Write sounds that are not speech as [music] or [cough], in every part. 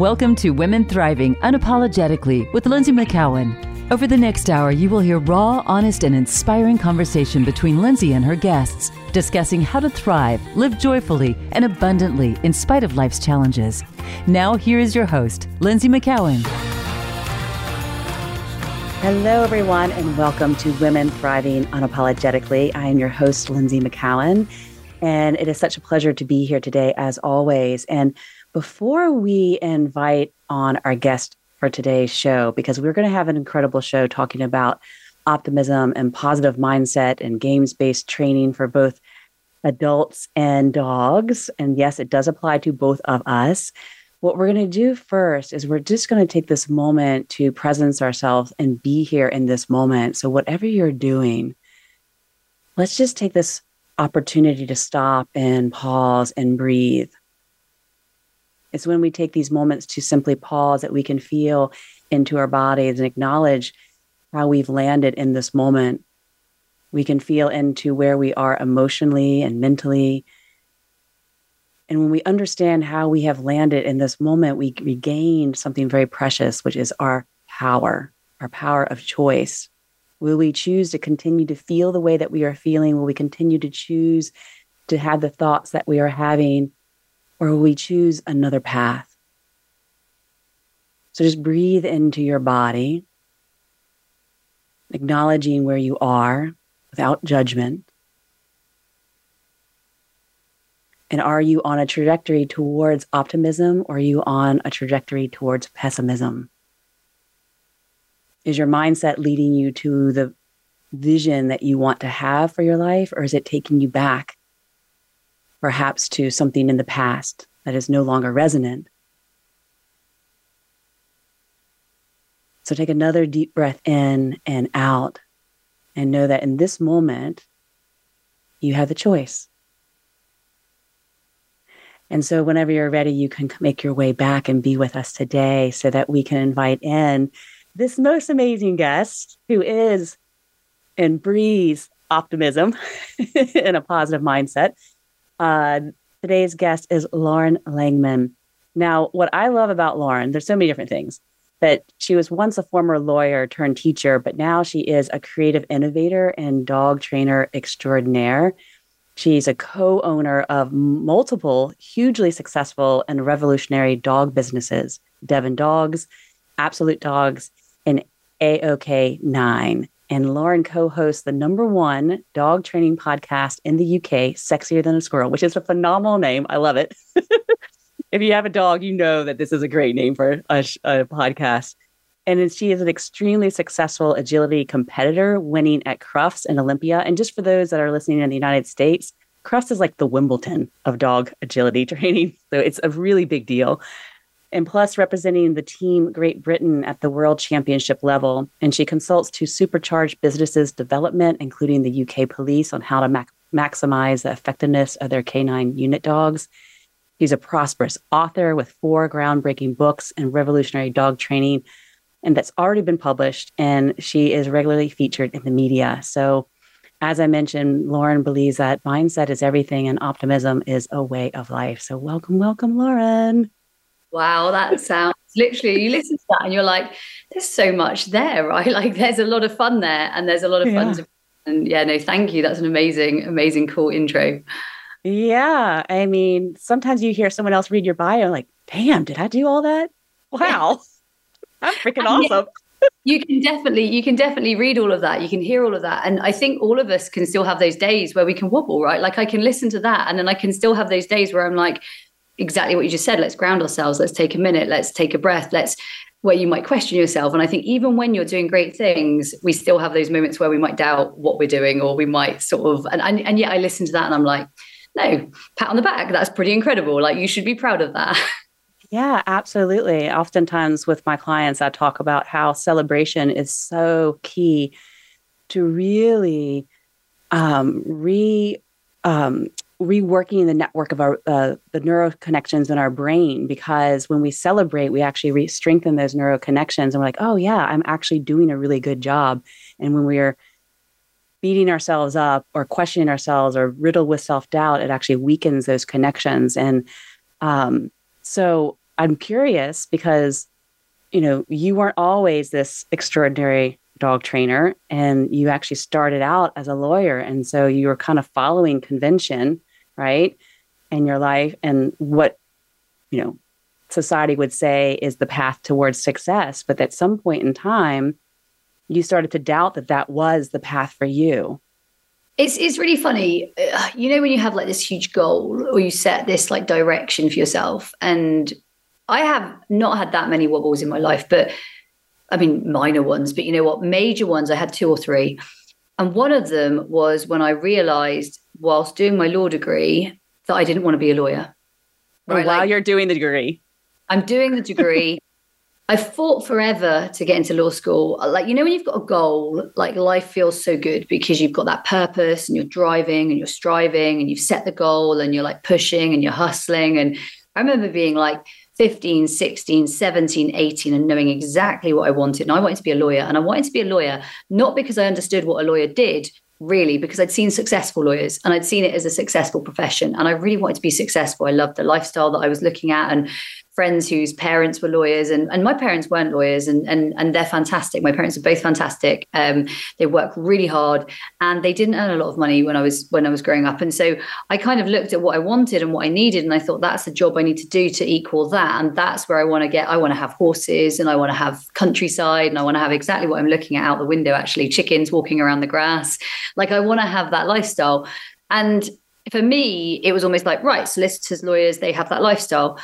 Welcome to Women Thriving Unapologetically with Lynsie McKeown. Over the next hour, you will hear raw, honest, and inspiring conversation between Lynsie and her guests, discussing how to thrive, live joyfully, and abundantly in spite of life's challenges. Now, here is your host, Lynsie McKeown. Hello, everyone, and welcome to Women Thriving Unapologetically. I am your host, Lynsie McKeown, and it is such a pleasure to be here today, as always. And before we invite on our guest for today's show because we're going to have an incredible show talking about optimism and positive mindset and games based training for both adults and dogs. And yes, it does apply to both of us. What we're going to do first is we're just going to take this moment to presence ourselves and be here in this moment. So, whatever you're doing, let's just take this opportunity to stop and pause and breathe. It's when we take these moments to simply pause that we can feel into our bodies and acknowledge how we've landed in this moment. We can feel into where we are emotionally and mentally. And when we understand how we have landed in this moment, we regain something very precious, which is our power, our power of choice. Will we choose to continue to feel the way that we are feeling? Will we continue to choose to have the thoughts that we are having? Or will we choose another path? So just breathe into your body, acknowledging where you are without judgment. And are you on a trajectory towards optimism or are you on a trajectory towards pessimism? Is your mindset leading you to the vision that you want to have for your life or is it taking you back perhaps to something in the past that is no longer resonant. So take another deep breath in and out and know that in this moment, you have the choice. And so, whenever you're ready, you can make your way back and be with us today so that we can invite in this most amazing guest who is and breathes optimism [laughs] and a positive mindset. Uh, today's guest is Lauren Langman. Now, what I love about Lauren, there's so many different things, but she was once a former lawyer turned teacher, but now she is a creative innovator and dog trainer extraordinaire. She's a co owner of multiple hugely successful and revolutionary dog businesses Devon Dogs, Absolute Dogs, and AOK 9. And Lauren co hosts the number one dog training podcast in the UK, Sexier Than a Squirrel, which is a phenomenal name. I love it. [laughs] if you have a dog, you know that this is a great name for a, a podcast. And she is an extremely successful agility competitor, winning at Crufts and Olympia. And just for those that are listening in the United States, Crufts is like the Wimbledon of dog agility [laughs] training. So it's a really big deal and plus representing the team Great Britain at the World Championship level. And she consults to supercharge businesses' development, including the UK police, on how to mac- maximize the effectiveness of their canine unit dogs. She's a prosperous author with four groundbreaking books and revolutionary dog training, and that's already been published. And she is regularly featured in the media. So, as I mentioned, Lauren believes that mindset is everything and optimism is a way of life. So, welcome, welcome, Lauren. Wow, that sounds literally, you listen to that and you're like, there's so much there, [laughs] right? Like there's a lot of fun there and there's a lot of fun. To, and yeah, no, thank you. That's an amazing, amazing, cool intro. Yeah. I mean, sometimes you hear someone else read your bio, like, damn, did I do all that? Wow. [laughs] I'm freaking awesome. you can definitely you can definitely read all of that you can hear all of that and i think all of us can still have those days where we can wobble right like i can listen to that and then i can still have those days where i'm like exactly what you just said. Let's ground ourselves. Let's take a minute. Let's take a breath. Let's where you might question yourself. And i think even when you're doing great things we still have those moments where we might doubt what we're doing or we might sort of and and, and yet i listen to that and i'm like no pat on the back. That's pretty incredible. Like you should be proud of that. [laughs] Yeah absolutely. Oftentimes with my clients i talk about how celebration is so key to really um, re um, reworking the network of our uh, the neural connections in our brain because when we celebrate we actually re- strengthen those neural connections and we're like oh yeah i'm actually doing a really good job. And when we're beating ourselves up or questioning ourselves or riddled with self-doubt it actually weakens those connections. And um, so I'm curious because, you know, you weren't always this extraordinary dog trainer and you actually started out as a lawyer. And so you were kind of following convention, right? In your life and what, you know, society would say is the path towards success. But at some point in time, you started to doubt that that was the path for you. It's, it's really funny. Uh, you know, when you have like this huge goal or you set this like direction for yourself. And I have not had that many wobbles in my life, but I mean, minor ones, but you know what? Major ones, I had two or three. And one of them was when I realized whilst doing my law degree that I didn't want to be a lawyer. Right? While like, you're doing the degree. I'm doing the degree. [laughs] I fought forever to get into law school. Like, you know, when you've got a goal, like life feels so good because you've got that purpose and you're driving and you're striving and you've set the goal and you're like pushing and you're hustling. And I remember being like, 15, 16, 17, 18, and knowing exactly what I wanted. And I wanted to be a lawyer. And I wanted to be a lawyer, not because I understood what a lawyer did, really, because I'd seen successful lawyers and I'd seen it as a successful profession. And I really wanted to be successful. I loved the lifestyle that I was looking at. And friends whose parents were lawyers and, and my parents weren't lawyers and, and, and they're fantastic. My parents are both fantastic. Um, they work really hard and they didn't earn a lot of money when I was when I was growing up. And so I kind of looked at what I wanted and what I needed and I thought that's the job I need to do to equal that. And that's where I want to get, I want to have horses and I want to have countryside and I want to have exactly what I'm looking at out the window, actually, chickens walking around the grass. Like I want to have that lifestyle. And for me, it was almost like, right, solicitors, lawyers, they have that lifestyle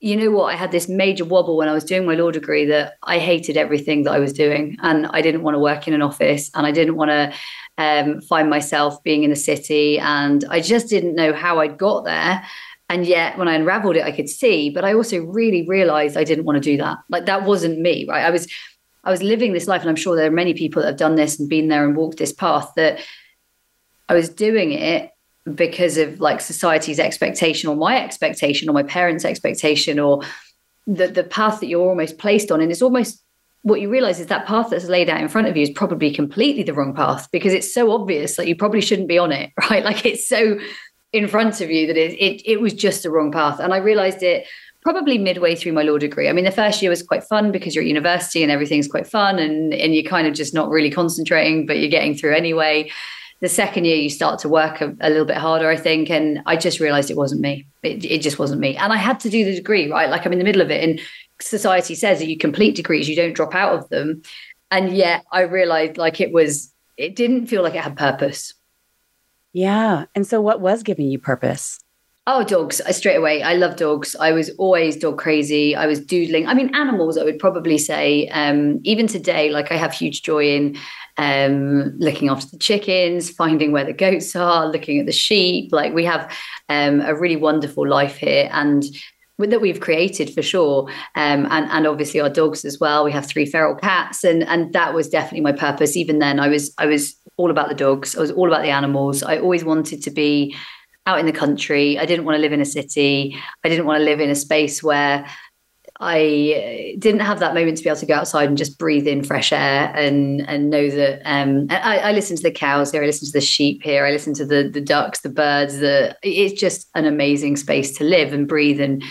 you know what? I had this major wobble when I was doing my law degree that I hated everything that I was doing. And I didn't want to work in an office and I didn't want to um, find myself being in the city. And I just didn't know how I'd got there. And yet, when I unraveled it, I could see. But I also really realized I didn't want to do that. Like, that wasn't me, right? I was. I was living this life, and I'm sure there are many people that have done this and been there and walked this path that I was doing it because of like society's expectation or my expectation or my parents' expectation or the the path that you're almost placed on. And it's almost what you realize is that path that's laid out in front of you is probably completely the wrong path because it's so obvious that you probably shouldn't be on it, [laughs] right? Like it's so in front of you that it it, it was just the wrong path. And I realized it probably midway through my law degree. I mean, the first year was quite fun because you're at university and everything's quite fun and, and you're kind of just not really concentrating, but you're getting through anyway the second year you start to work a, a, little bit harder i think and i just realized it wasn't me it, it just wasn't me and i had to do the degree right like i'm in the middle of it and society says that you complete degrees you don't drop out of them and yet i realized like it was it didn't feel like it had purpose yeah and so what was giving you purpose Oh, dogs. I, straight away. I love dogs. I was always dog crazy. I was doodling. I mean, animals, I would probably say. Um, even today, like I have huge joy in um, looking after the chickens, finding where the goats are, looking at the sheep. Like we have um, a really wonderful life here and that we've created for sure. Um, and, and obviously our dogs as well. We have three feral cats and, and that was definitely my purpose. Even then I was, I was all about the dogs. I was all about the animals. I always wanted to be out in the country. I didn't want to live in a city. I didn't want to live in a space where I didn't have that moment to be able to go outside and just breathe in fresh air and and know that um, I, I, listen to the cows here, I listen to the sheep here, I listen to the the ducks, the birds. The it's just an amazing space to live and breathe and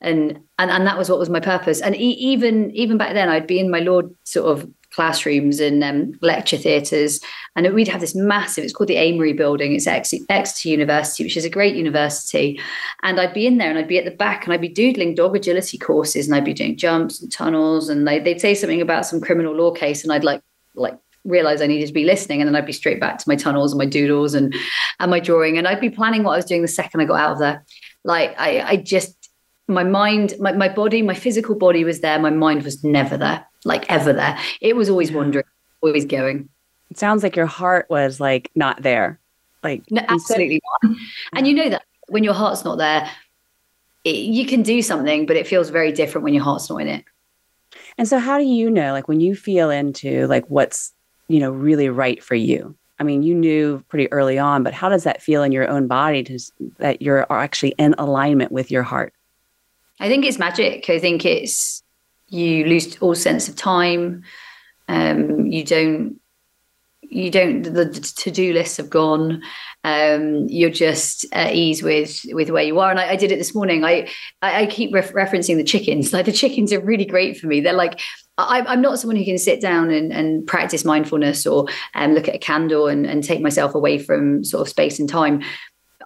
and and and that was what was my purpose. And e- even even back then, I'd be in my Lord sort of classrooms and um, lecture theatres. And we'd have this massive, it's called the Amory Building. It's Exeter University, which is a great university. And I'd be in there and I'd be at the back and I'd be doodling dog agility courses and I'd be doing jumps and tunnels. And they, they'd say something about some criminal law case and I'd like, like, realize I needed to be listening and then I'd be straight back to my tunnels and my doodles and and my drawing and I'd be planning what I was doing the second I got out of there like I I just my mind my, my body my physical body was there my mind was never there like ever there. It was always wandering, always going. It sounds like your heart was like not there. Like no, absolutely not. And you know that when your heart's not there, it, you can do something, but it feels very different when your heart's not in it. And so how do you know like when you feel into like what's, you know, really right for you? I mean, you knew pretty early on, but how does that feel in your own body to, that you're actually in alignment with your heart? I think it's magic. I think it's you lose all sense of time. Um, you don't you don't the, to-do lists have gone. Um, you're just at ease with with where you are. And i, I did it this morning. I i, I keep ref- referencing the chickens. Like the chickens are really great for me. They're like I, am not someone who can sit down and, and practice mindfulness or um, look at a candle and, and take myself away from sort of space and time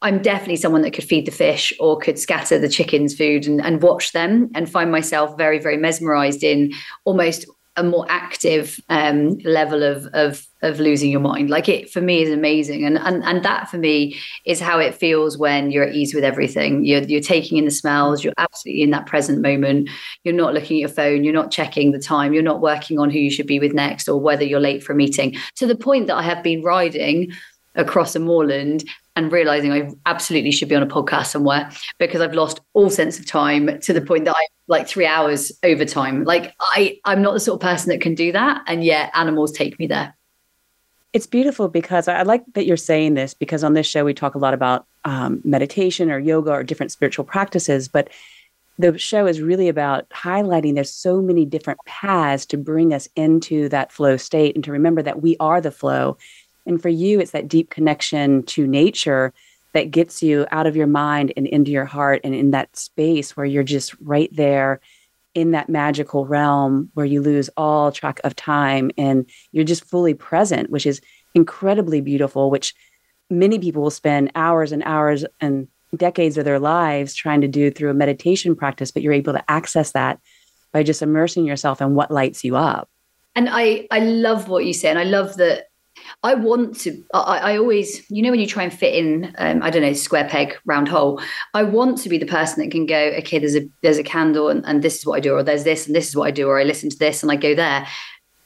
I'm definitely someone that could feed the fish or could scatter the chickens food and, and watch them and find myself very, very mesmerized in almost a more active um, level of, of of losing your mind. Like it for me is amazing, and and and that for me is how it feels when you're at ease with everything. You're you're taking in the smells. You're absolutely in that present moment. You're not looking at your phone. You're not checking the time. You're not working on who you should be with next or whether you're late for a meeting. To the point that I have been riding across a moorland and realizing I absolutely should be on a podcast somewhere because I've lost all sense of time to the point that I like three hours over time. Like I, I'm not the sort of person that can do that. And yet animals take me there. It's beautiful because I like that you're saying this because on this show we talk a lot about um, meditation or yoga or different spiritual practices, but the show is really about highlighting there's so many different paths to bring us into that flow state and to remember that we are the flow and for you, it's that deep connection to nature that gets you out of your mind and into your heart and in that space where you're just right there in that magical realm where you lose all track of time and you're just fully present, which is incredibly beautiful, which many people will spend hours and hours and decades of their lives trying to do through a meditation practice, but you're able to access that by just immersing yourself in what lights you up. And I I love what you say, and I love that I want to. I, I, always, you know, when you try and fit in, um, I don't know, square peg, round hole. I want to be the person that can go, okay, there's a there's a candle, and, and this is what I do, or there's this, and this is what I do, or I listen to this, and I go there.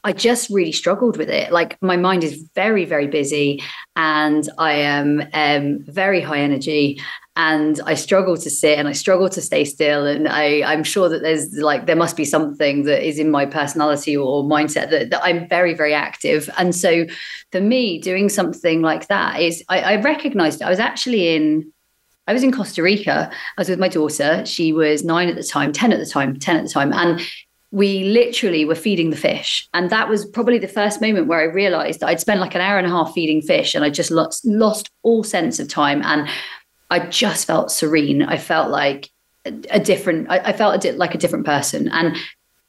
I just really struggled with it. Like my mind is very, very busy, and I am um, very high energy, and I struggle to sit and I struggle to stay still. And I, I'm sure that there's like there must be something that is in my personality or mindset that, that I'm very, very active. And so for me, doing something like that is I, I recognized it. I was actually in I was in Costa Rica. I was with my daughter. She was nine at the time, 10 at the time, 10 at the time. And we literally were feeding the fish. And that was probably the first moment where I realized that I'd spent like an hour and a half feeding fish and I just lost, lost all sense of time. And I just felt serene. I felt like a, different, I, I felt a di- like a different person. And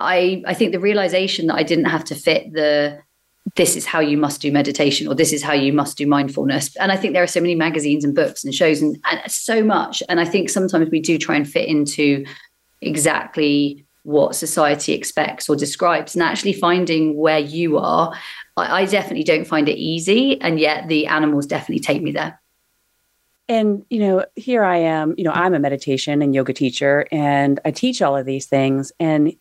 I, I think the realization that I didn't have to fit the, this is how you must do meditation or this is how you must do mindfulness. And I think there are so many magazines and books and shows and, and so much. And I think sometimes we do try and fit into exactly what society expects or describes and actually finding where you are. I, I definitely don't find it easy. And yet the animals definitely take me there. And, you know, here I am, you know, I'm a meditation and yoga teacher and I teach all of these things. And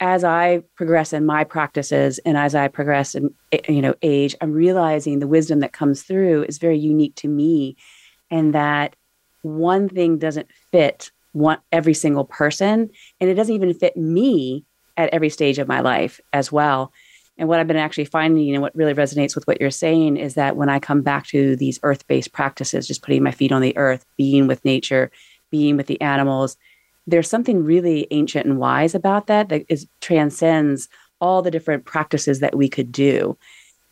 as I progress in my practices and as I progress in, eh, you know, age, I'm realizing the wisdom that comes through is very unique to me and that one thing doesn't fit one every single person and it doesn't even fit me at every stage of my life as well. And what I've been actually finding and what really resonates with what you're saying is that when I come back to these earth based practices, just putting my feet on the earth, being with nature, being with the animals, there's something really ancient and wise about that that is transcends all the different practices that we could do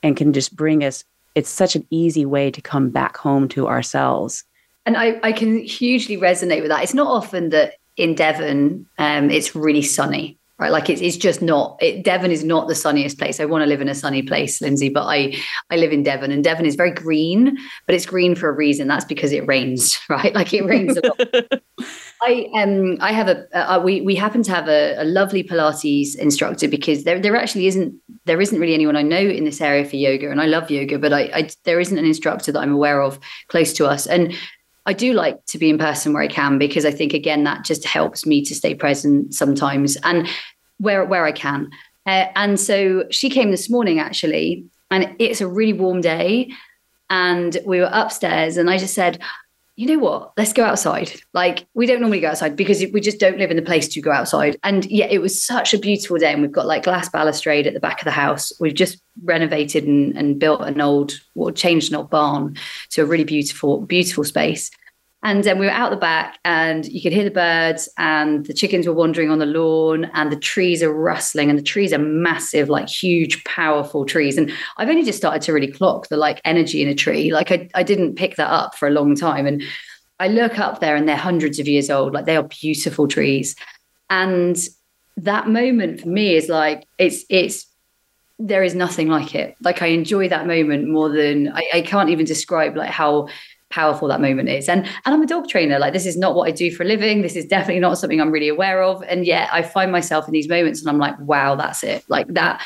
and can just bring us it's such an easy way to come back home to ourselves and i, I can hugely resonate with that. It's not often that in devon um, it's really sunny right? Like it's, it's just not it, devon is not the sunniest place. I want to live in a sunny place lynsie but i i live in devon and devon is very green but it's green for a reason. That's because it rains [laughs] right? Like it rains a lot. [laughs] I um I have a uh, we we happen to have a, a, lovely Pilates instructor because there there actually isn't there isn't really anyone I know in this area for yoga and I love yoga but I, I there isn't an instructor that I'm aware of close to us. And I do like to be in person where I can because I think again that just helps me to stay present sometimes and where where I can. Uh, and so she came this morning actually, and it's a really warm day, and we were upstairs, and I just said, you know what? Let's go outside. Like we don't normally go outside because we just don't live in the place to go outside. And yeah, it was such a beautiful day. And we've got like glass balustrade at the back of the house. We've just renovated and, and built an old or changed an old barn to a really beautiful, beautiful space. And then we were out the back, and you could hear the birds, and the chickens were wandering on the lawn, and the trees are rustling, and the trees are massive, like huge, powerful trees. And I've only just started to really clock the like energy in a tree. Like I, I didn't pick that up for a long time. And I look up there, and they're hundreds of years old. Like they are beautiful trees. And that moment for me is like it's it's there is nothing like it. Like I enjoy that moment more than I, I can't even describe like how powerful that moment is. And and I'm a dog trainer. Like this is not what I do for a living. This is definitely not something I'm really aware of. And yet I find myself in these moments and I'm like, wow, that's it. Like that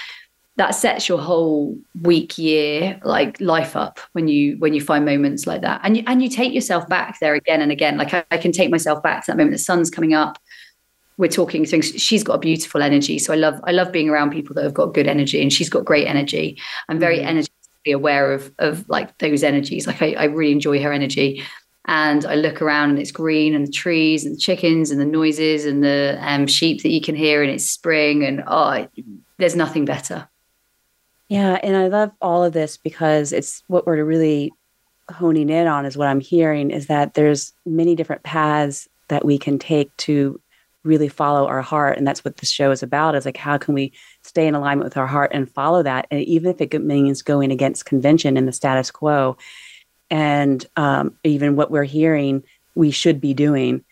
that sets your whole week year like life up when you when you find moments like that and you and you take yourself back there again and again like I, I can take myself back to that moment the sun's coming up we're talking things she's got a beautiful energy so i love i love being around people that have got good energy and she's got great energy i'm very mm-hmm. Energetically aware of of like those energies. Like I, I really enjoy her energy. And I look around and it's green and the trees and the chickens and the noises and the um, sheep that you can hear and it's spring and oh, there's nothing better. Yeah, and I love all of this because it's what we're really honing in on is what I'm hearing is that there's many different paths that we can take to really follow our heart. And that's what this show is about is like how can we stay in alignment with our heart and follow that and even if it means going against convention and the status quo. And um, even what we're hearing we should be doing.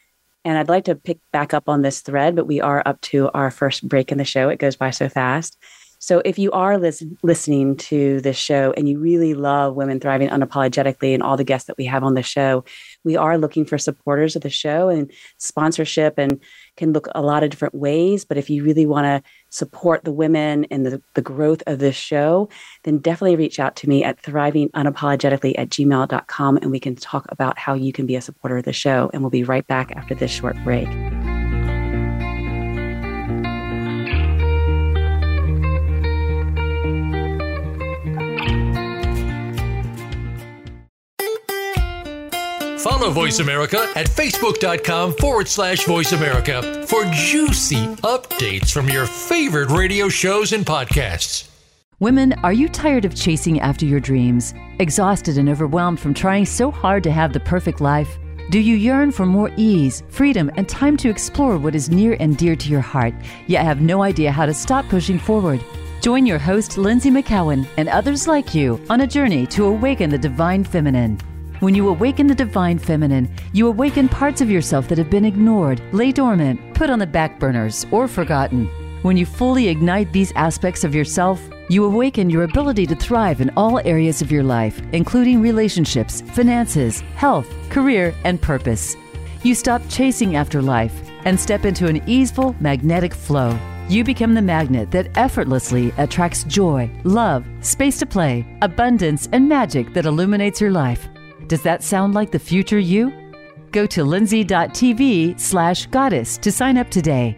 And i'd like to pick back up on this thread but we are up to our first break in the show. It goes by so fast. So if you are lis- listening to this show and you really love Women Thriving Unapologetically and all the guests that we have on the show, we are looking for supporters of the show and sponsorship and can look a lot of different ways. But if you really want to support the women and the, the growth of this show, then definitely reach out to me at thrivingunapologetically at gmail.com and we can talk about how you can be a supporter of the show. And we'll be right back after this short break. Follow Voice America at facebook.com forward slash voice America for juicy updates from your favorite radio shows and podcasts. Women, are you tired of chasing after your dreams? Exhausted and overwhelmed from trying so hard to have the perfect life? Do you yearn for more ease, freedom, and time to explore what is near and dear to your heart, yet have no idea how to stop pushing forward? Join your host, Lynsie McKeown, and others like you on a journey to awaken the divine feminine. When you awaken the divine feminine, you awaken parts of yourself that have been ignored, lay dormant, put on the back burners, or forgotten. When you fully ignite these aspects of yourself, you awaken your ability to thrive in all areas of your life, including relationships, finances, health, career, and purpose. You stop chasing after life and step into an easeful, magnetic flow. You become the magnet that effortlessly attracts joy, love, space to play, abundance, and magic that illuminates your life. Does that sound like the future you? Go to lynsie.tv slash goddess to sign up today.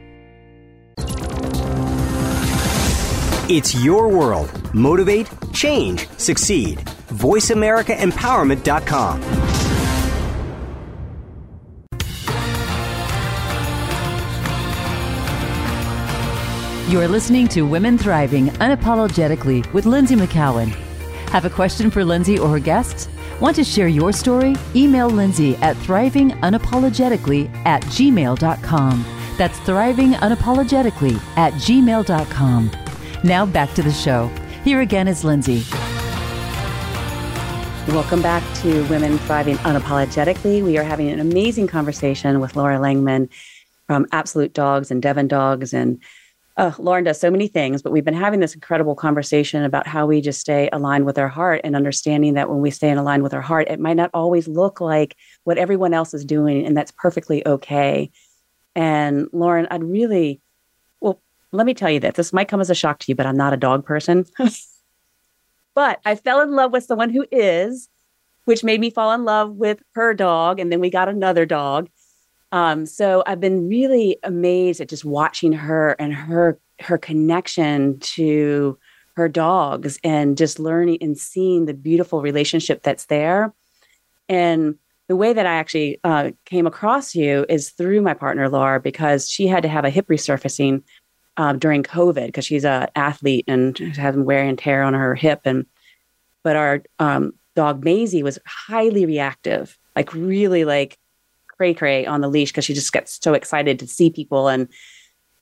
It's your world. Motivate, change, succeed. VoiceAmericaEmpowerment.com. You're listening to Women Thriving Unapologetically with Lynsie McKeown. Have a question for Lynsie or her guests? Want to share your story? Email Lynsie at thrivingunapologetically at gmail.com. That's thrivingunapologetically at gmail.com. Now back to the show. Here again is Lynsie. Welcome back to Women Thriving Unapologetically. We are having an amazing conversation with Laura Langman from Absolute Dogs and Devon Dogs and Lauren does so many things, but we've been having this incredible conversation about how we just stay aligned with our heart and understanding that when we stay in aligned with our heart, it might not always look like what everyone else is doing, and that's perfectly okay. And Lauren, I'd really, well, let me tell you this. This might come as a shock to you, but I'm not a dog person. [laughs] but I fell in love with someone who is, which made me fall in love with her dog. And then we got another dog. Um, so I've been really amazed at just watching her and her her connection to her dogs and just learning and seeing the beautiful relationship that's there. And the way that I actually uh, came across you is through my partner Laura because she had to have a hip resurfacing uh, during COVID because she's an athlete and has wear and tear on her hip. And but our um, dog Maisie was highly reactive, like really like cray cray on the leash because she just gets so excited to see people. And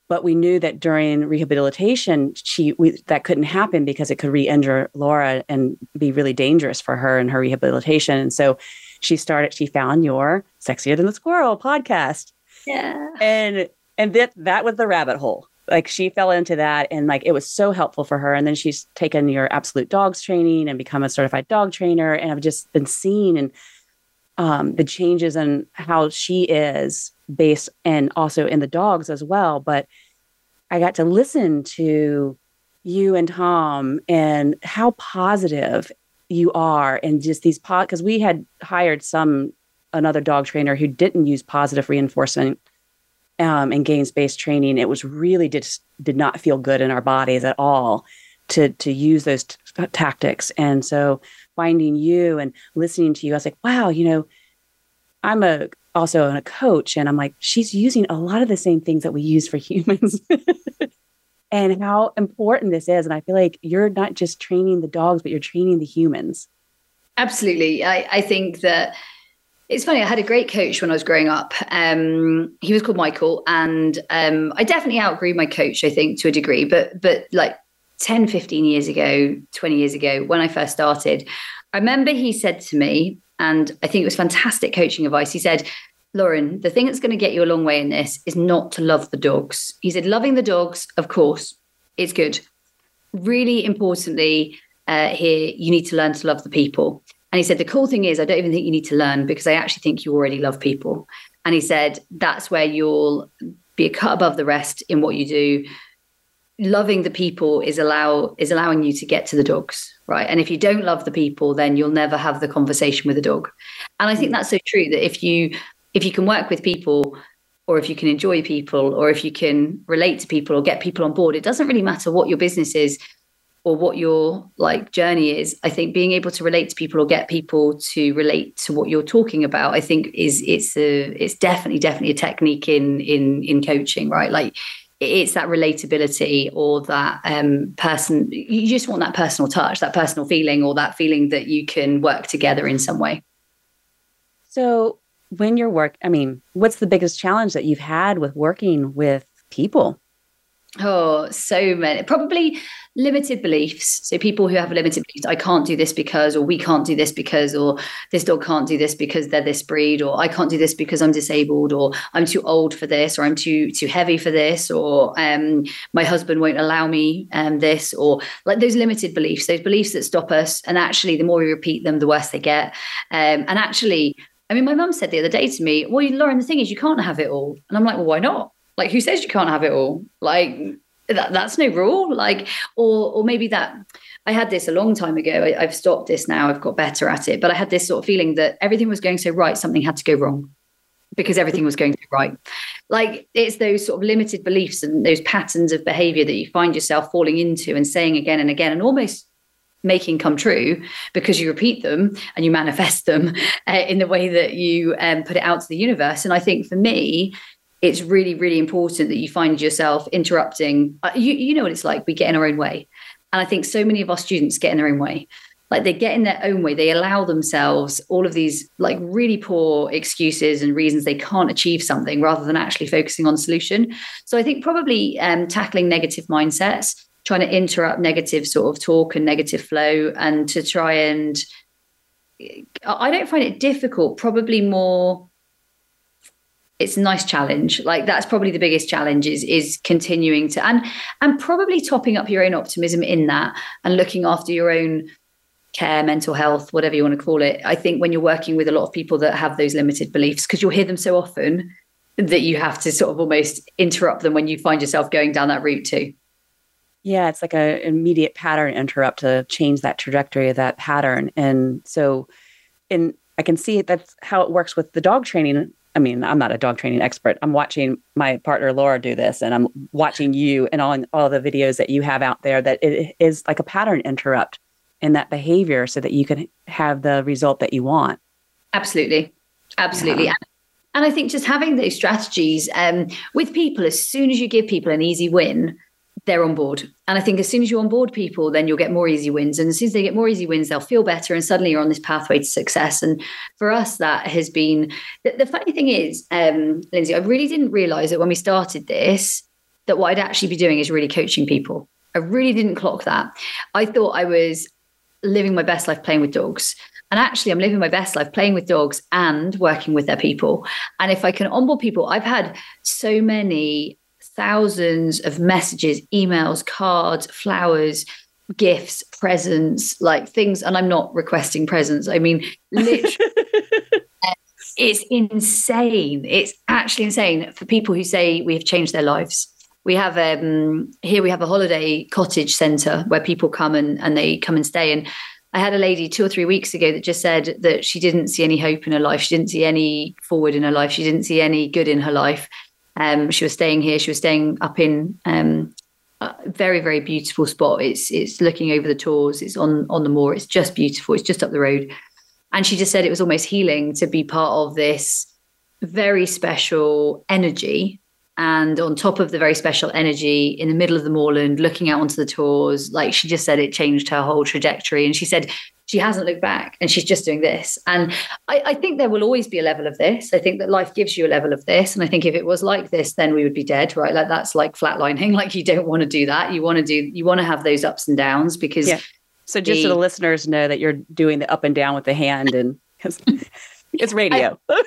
but we knew that during rehabilitation she we, that couldn't happen because it could re-injure laura and be really dangerous for her in her rehabilitation. And so she started she found your sexier than the squirrel podcast. Yeah. And and that that was the rabbit hole. Like she fell into that and like it was so helpful for her. And then she's taken your absolute dogs training and become a certified dog trainer. And i've just been seeing and um, the changes and how she is based and also in the dogs as well but i got to listen to you and tom and how positive you are and just these pod because we had hired some another dog trainer who didn't use positive reinforcement um, and games based training, it was really just did not feel good in our bodies at all to to use those t- tactics. And so finding you and listening to you, I was like, wow, you know, I'm a also a coach, and I'm like, she's using a lot of the same things that we use for [laughs] humans. and how important this is. And I feel like you're not just training the dogs, but you're training the humans. Absolutely. I, I think that it's funny. I had a great coach when I was growing up. Um, he was called Michael, and um, I definitely outgrew my coach, I think, to a degree. But but like 10, 15 years ago, 20 years ago, when I first started, I remember he said to me, and I think it was fantastic coaching advice. He said, Lauren, the thing that's going to get you a long way in this is not to love the dogs. He said, loving the dogs, of course, it's good. Really importantly, uh, here, you need to learn to love the people. And he said, The cool thing is, I don't even think you need to learn because I actually think you already love people. And he said, That's where you'll be a cut above the rest in what you do. Loving the people is allow is allowing you to get to the dogs, right? And if you don't love the people, then you'll never have the conversation with the dog. And I think hmm. that's so true that if you if you can work with people or if you can enjoy people or if you can relate to people or get people on board, it doesn't really matter what your business is or what your like journey is i think being able to relate to people or get people to relate to what you're talking about i think is it's a it's definitely definitely a technique in in in coaching right like it's that relatability or that um, person you just want that personal touch that personal feeling or that feeling that you can work together in some way so when you're work i mean what's the biggest challenge that you've had with working with people Oh, so many. Probably limited beliefs. So people who have limited beliefs, I can't do this because, or we can't do this because, or this dog can't do this because they're this breed, or I can't do this because I'm disabled, or I'm too old for this, or I'm too too heavy for this, or um, my husband won't allow me um, this, or like those limited beliefs, those beliefs that stop us. And actually, the more we repeat them, the worse they get. Um, and actually, I mean, my mum said the other day to me, "Well, Lauren, the thing is, you can't have it all." And I'm like, "Well, why not?" Like, who says you can't have it all? Like, that, that's no rule. Like, or or maybe that I had this a long time ago. I, have stopped this now. I've got better at it. But I had this sort of feeling that everything was going so right, something had to go wrong because everything was going so right. Like it's those sort of limited beliefs and those patterns of behavior that you find yourself falling into and saying again and again and almost making come true because you repeat them and you manifest them [laughs] uh, in the way that you um, put it out to the universe. And I think for me, it's really, really important that you find yourself interrupting. Uh, you, you know what it's like. We get in our own way. And I think so many of our students get in their own way. Like they get in their own way. They allow themselves all of these like really poor excuses and reasons they can't achieve something rather than actually focusing on solution. So I think probably um, tackling negative mindsets, trying to interrupt negative sort of talk and negative flow and to try and I don't find it difficult, probably more it's a nice challenge. Like that's probably the biggest challenge is is continuing to and and probably topping up your own optimism in that and looking after your own care mental health whatever you want to call it. I think when you're working with a lot of people that have those limited beliefs because you'll hear them so often that you have to sort of almost interrupt them when you find yourself going down that route too. Yeah it's like an immediate pattern interrupt to change that trajectory of that pattern. And so and i can see that's how it works with the dog training I mean, I'm not a dog training expert. I'm watching my partner Laura do this, and I'm watching you and all all the videos that you have out there. That it is like a pattern interrupt in that behavior, so that you can have the result that you want. Absolutely, absolutely. Yeah. And I think just having those strategies um, with people, as soon as you give people an easy win, they're on board. And I think as soon as you onboard people, then you'll get more easy wins. And as soon as they get more easy wins, they'll feel better. And suddenly you're on this pathway to success. And for us, that has been the, the funny thing is, um, Lynsie, I really didn't realize that when we started this, that what I'd actually be doing is really coaching people. I really didn't clock that. I thought I was living my best life playing with dogs. And actually, I'm living my best life playing with dogs and working with their people. And if I can onboard people, I've had so many thousands of messages, emails, cards, flowers, gifts, presents, like things. And I'm not requesting presents. I mean, literally. [laughs] it's insane. It's actually insane for people who say we have changed their lives. We have um here we have a holiday cottage centre where people come and, and they come and stay. And I had a lady two or three weeks ago that just said that she didn't see any hope in her life. She didn't see any forward in her life. She didn't see any good in her life. Um, she was staying here. She was staying up in um, a very, very beautiful spot. It's it's looking over the Tors. It's on on the moor. It's just beautiful. It's just up the road. And she just said it was almost healing to be part of this very special energy. And on top of the very special energy in the middle of the moorland, looking out onto the tors, like she just said, it changed her whole trajectory. And she said she hasn't looked back and she's just doing this. And I, I, think there will always be a level of this. I think that life gives you a level of this. And I think if it was like this, then we would be dead, right? Like that's like flatlining. [laughs] Like you don't want to do that. You want to do, you want to have those ups and downs because. Yeah. So just the, so the listeners know that you're doing the up and down with the hand and [laughs] it's radio. I,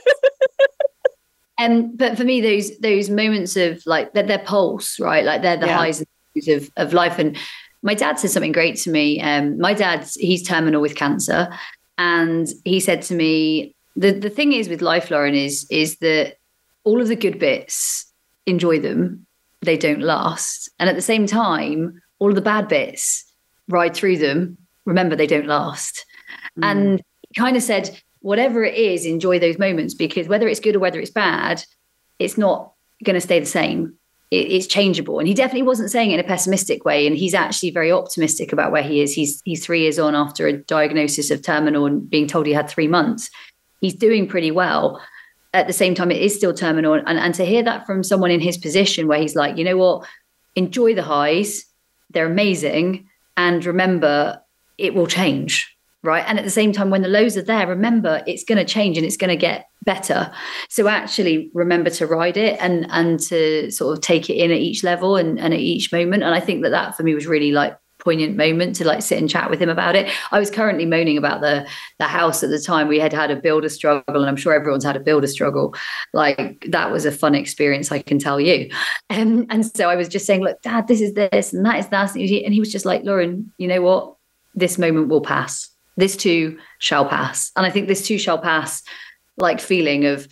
[laughs] and um, but for me, those those moments of like they're their pulse, right? Like they're the yeah. highs and lows of of life. And my dad said something great to me. Um, my dad's he's terminal with cancer, and he said to me, "the the thing is with life, Lauren, is is that all of the good bits, enjoy them. They don't last, and at the same time, all of the bad bits, ride through them. Remember, they don't last." Mm. And he kind of said, "Whatever it is, enjoy those moments because whether it's good or whether it's bad, it's not." going to stay the same it, it's changeable. And he definitely wasn't saying it in a pessimistic way. And he's actually very optimistic about where he is. He's he's three years on after a diagnosis of terminal and being told he had three months. He's doing pretty well. At the same time, it is still terminal. And, and to hear that from someone in his position where he's like, you know what, enjoy the highs, they're amazing. And remember, it will change right? And at the same time, when the lows are there, remember it's going to change and it's going to get better. So actually remember to ride it and and to sort of take it in at each level and, and at each moment. And I think that that for me was really like poignant moment to like sit and chat with him about it. I was currently moaning about the the house at the time. We had had a builder struggle, and I'm sure everyone's had a builder struggle. Like that was a fun experience, I can tell you. Um, and so I was just saying, look, Dad, this is this and that is that, and he was just like, Lauren, you know what? This moment will pass this too shall pass. And I think this too shall pass, like feeling of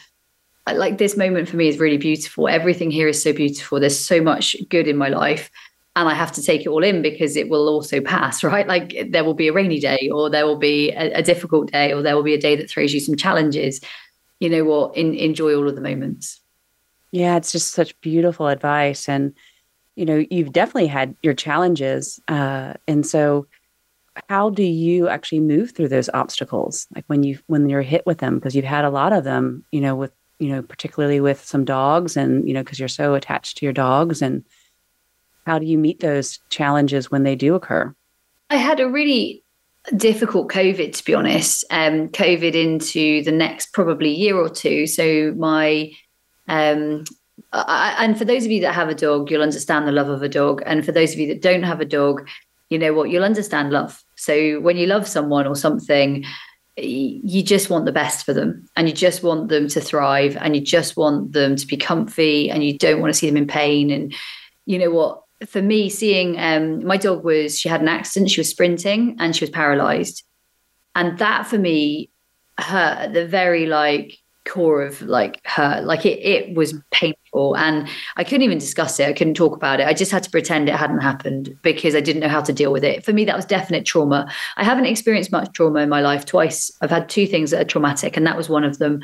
like this moment for me is really beautiful. Everything here is so beautiful. There's so much good in my life. And I have to take it all in because it will also pass, [laughs] right? Like there will be a rainy day, or there will be a, a difficult day, or there will be a day that throws you some challenges. You know what? In, enjoy all of the moments. Yeah, it's just such beautiful advice. And, you know, you've definitely had your challenges. Uh, and so, how do you actually move through those obstacles? Like when you when you're hit with them because you've had a lot of them you know with you know particularly with some dogs and you know because you're so attached to your dogs and how do you meet those challenges when they do occur? I had a really difficult covid to be honest um covid into the next probably year or two. So my um I, and for those of you that have a dog you'll understand the love of a dog. And for those of you that don't have a dog you know what? You'll understand love so when you love someone or something you just want the best for them and you just want them to thrive and you just want them to be comfy and you don't want to see them in pain. And you know what? For me seeing um, my dog was she had an accident she was sprinting and she was paralyzed. And that for me hurt the very like core of like her like it, it was painful and i couldn't even discuss it i couldn't talk about it i just had to pretend it hadn't happened because i didn't know how to deal with it. For me that was definite trauma. I haven't experienced much trauma in my life twice i've had two things that are traumatic and that was one of them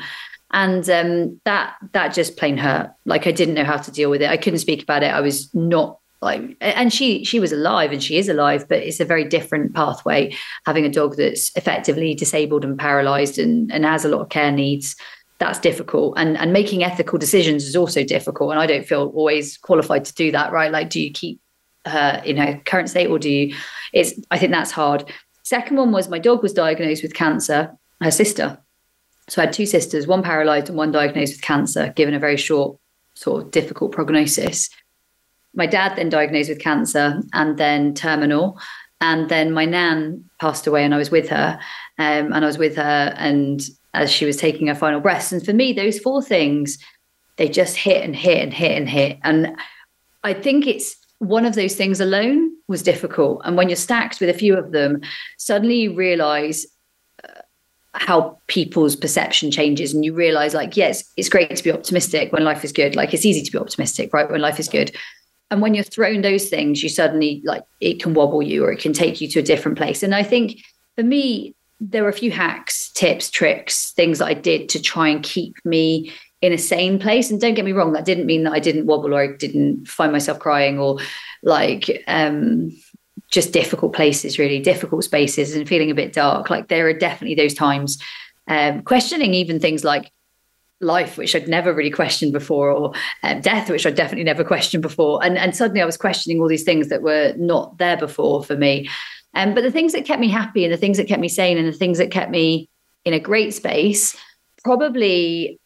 and um, that that just plain hurt like i didn't know how to deal with it i couldn't speak about it i was not like and she she was alive and she is alive but it's a very different pathway having a dog that's effectively disabled and paralyzed and, and has a lot of care needs that's difficult and and making ethical decisions is also difficult and i don't feel always qualified to do that right like do you keep her in her current state, or do you? It's I think that's hard. Second one was my dog was diagnosed with cancer. Her sister. So I had two sisters, one paralyzed and one diagnosed with cancer, given a very short, sort of difficult prognosis. My dad then diagnosed with cancer and then terminal. And then my nan passed away, and I was with her. Um, and I was with her, and as she was taking her final breaths. And for me, those four things, they just hit and hit and hit and hit. And I think it's one of those things alone was difficult. And when you're stacked with a few of them, suddenly you realize uh, how people's perception changes and you realize like yes it's great to be optimistic when life is good like it's easy to be optimistic right when life is good and when you're thrown those things you suddenly like it can wobble you or it can take you to a different place and i think for me there were a few hacks tips tricks things that i did to try and keep me in a sane place. And don't get me wrong, that didn't mean that I didn't wobble or I didn't find myself crying or like um, just difficult places, really difficult spaces and feeling a bit dark. Like there are definitely those times um, questioning even things like life, which I'd never really questioned before, or um, death, which I'd definitely never questioned before. And, and suddenly I was questioning all these things that were not there before for me. Um, but the things that kept me happy and the things that kept me sane and the things that kept me in a great space probably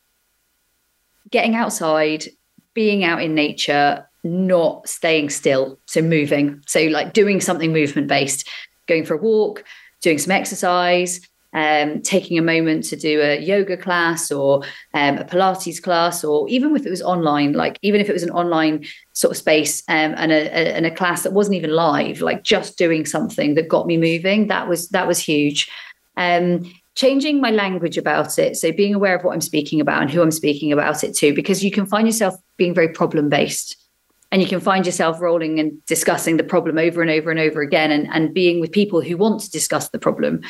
getting outside, being out in nature, not staying still. So moving. So like doing something movement based, going for a walk, doing some exercise, um, taking a moment to do a yoga class or um, a Pilates class, or even if it was online, like even if it was an online sort of space um, and, a, a, and a class that wasn't even live, like just doing something that got me moving, that was that was huge. Um, changing my language about it. So being aware of what I'm speaking about and who I'm speaking about it to, because you can find yourself being very problem based and you can find yourself rolling and discussing the problem over and over and over again and, and being with people who want to discuss the problem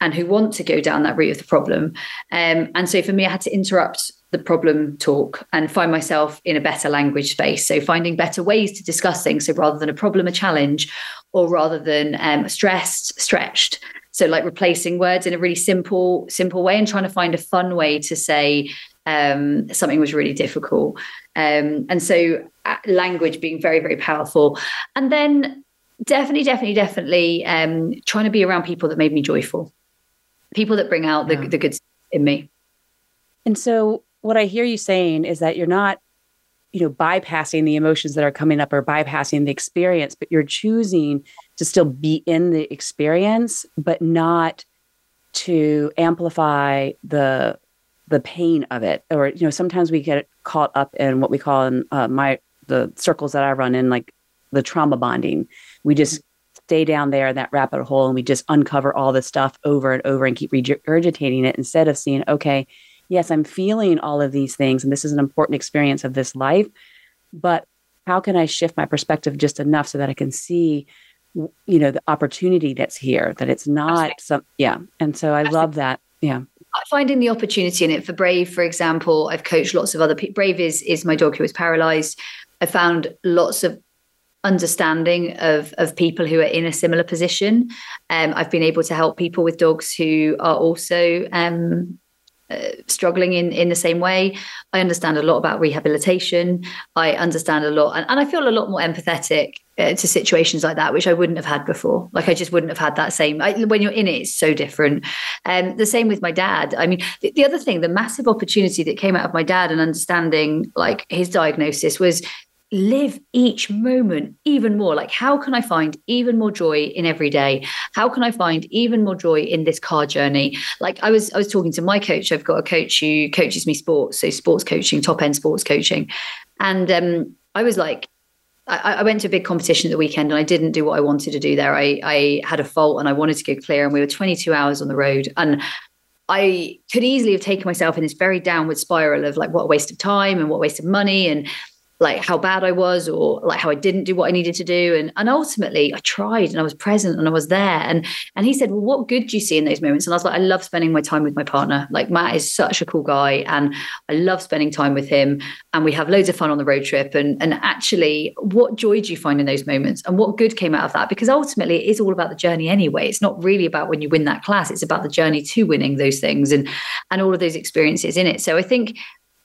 and who want to go down that route of the problem. Um, and so for me, I had to interrupt the problem talk and find myself in a better language space. So finding better ways to discuss things. So rather than a problem, a challenge, or rather than um, stressed, stretched. So like replacing words in a really simple, simple way and trying to find a fun way to say um, something was really difficult. Um, and so language being very, very powerful. And then definitely, definitely, definitely um, trying to be around people that made me joyful, people that bring out yeah. the, the good in me. And so what I hear you saying is that you're not you know bypassing the emotions that are coming up or bypassing the experience but you're choosing to still be in the experience but not to amplify the the pain of it or you know sometimes we get caught up in what we call in uh, my the circles that i run in like the trauma bonding. We just stay down there in that rabbit hole and we just uncover all this stuff over and over and keep regurgitating it instead of seeing okay yes, I'm feeling all of these things and this is an important experience of this life, but how can I shift my perspective just enough so that I can see you know the opportunity that's here that it's not some yeah. And so i love that yeah. Finding the opportunity in it. For brave for example i've coached lots of other people brave is is my dog who was paralyzed i found lots of understanding of of people who are in a similar position um, i've been able to help people with dogs who are also um, uh, struggling in in the same way. I understand a lot about rehabilitation. I understand a lot, and, and I feel a lot more empathetic uh, to situations like that, which I wouldn't have had before. Like I just wouldn't have had that same. I, when you're in it, it's so different. Um, the same with my dad. I mean, the, the other thing, the massive opportunity that came out of my dad and understanding like his diagnosis was live each moment even more. Like how can i find even more joy in every day? How can i find even more joy in this car journey? Like i was i was talking to my coach. I've got a coach who coaches me sports so sports coaching top end sports coaching. And um, i was like I, went to a big competition at the weekend and I didn't do what I wanted to do there. I, I had a fault and I wanted to go clear, and we were 22 hours on the road. And I could easily have taken myself in this very downward spiral of like what a waste of time and what a waste of money. And like how bad I was or like how I didn't do what I needed to do. And and ultimately I tried and I was present and I was there. And and he said, Well, what good do you see in those moments? And I was like, I love spending my time with my partner. Like Matt is such a cool guy and I love spending time with him. And we have loads of fun on the road trip. And and actually, what joy do you find in those moments? And what good came out of that? Because ultimately it is all about the journey anyway. It's not really about when you win that class, it's about the journey to winning those things and and all of those experiences in it. So I think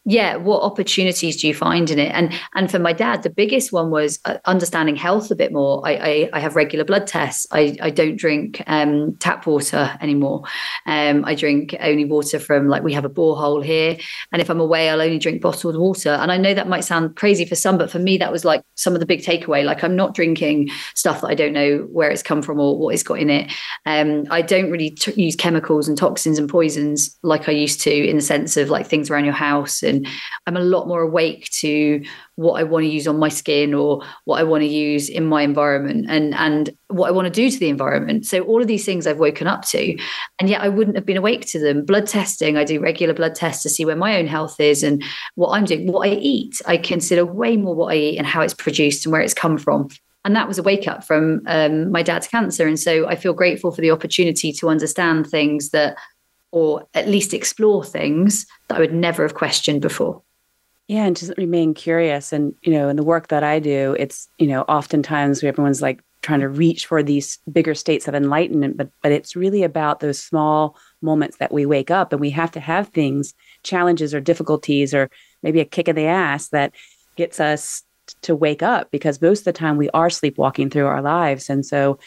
yeah what opportunities do you find in it? And and for my dad the biggest one was uh, understanding health a bit more. I, I, I have regular blood tests. I i don't drink um, tap water anymore. Um, i drink only water from like we have a borehole here. And if i'm away i'll only drink bottled water. And i know that might sound crazy for some but for me that was like some of the big takeaway. Like i'm not drinking stuff that i don't know where it's come from or what it's got in it. Um, i don't really t- use chemicals and toxins and poisons like i used to in the sense of like things around your house and I'm a lot more awake to what I want to use on my skin or what I want to use in my environment and and what I want to do to the environment. So all of these things I've woken up to, and yet I wouldn't have been awake to them. Blood testing, I do regular blood tests to see where my own health is and what I'm doing, what I eat. I consider way more what I eat and how it's produced and where it's come from. And that was a wake up from um, my dad's cancer. And so I feel grateful for the opportunity to understand things that or at least explore things that I would never have questioned before. Yeah, and just remain curious. And, you know, in the work that I do, it's, you know, oftentimes everyone's like trying to reach for these bigger states of enlightenment, but but it's really about those small moments that we wake up and we have to have things, challenges or difficulties or maybe a kick in the ass that gets us to wake up because most of the time we are sleepwalking through our lives. And so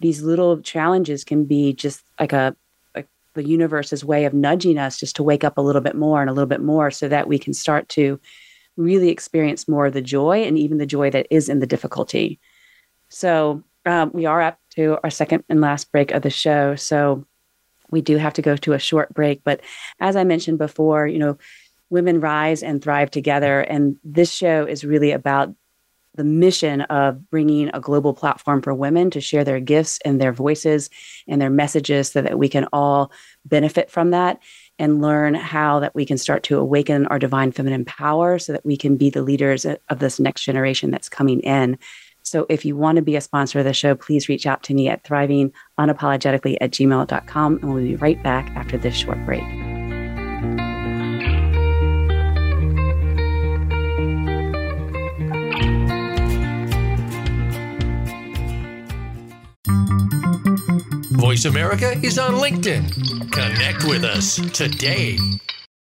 these little challenges can be just like a the universe's way of nudging us just to wake up a little bit more and a little bit more so that we can start to really experience more of the joy and even the joy that is in the difficulty. So um, we are up to our second and last break of the show. So we do have to go to a short break. But as I mentioned before, you know, women rise and thrive together. And this show is really about the mission of bringing a global platform for women to share their gifts and their voices and their messages so that we can all benefit from that and learn how that we can start to awaken our divine feminine power so that we can be the leaders of this next generation that's coming in. So if you want to be a sponsor of the show, please reach out to me at thrivingunapologetically at gmail.com and we'll be right back after this short break. Voice America is on LinkedIn. Connect with us today.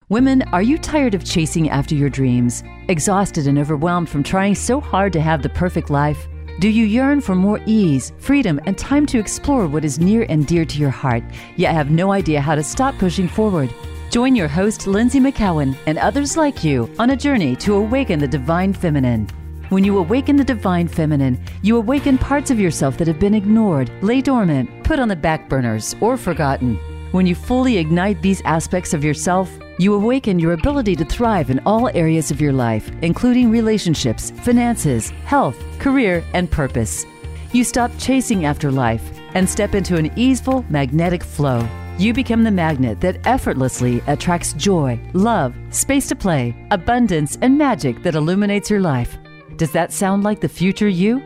Women, are you tired of chasing after your dreams? Exhausted and overwhelmed from trying so hard to have the perfect life? Do you yearn for more ease, freedom, and time to explore what is near and dear to your heart, yet have no idea how to stop pushing forward? Join your host, Lynsie McKeown, and others like you on a journey to awaken the divine feminine. When you awaken the divine feminine, you awaken parts of yourself that have been ignored, lay dormant, put on the back burners, or forgotten. When you fully ignite these aspects of yourself, you awaken your ability to thrive in all areas of your life, including relationships, finances, health, career, and purpose. You stop chasing after life and step into an easeful, magnetic flow. You become the magnet that effortlessly attracts joy, love, space to play, abundance, and magic that illuminates your life. Does that sound like the future you?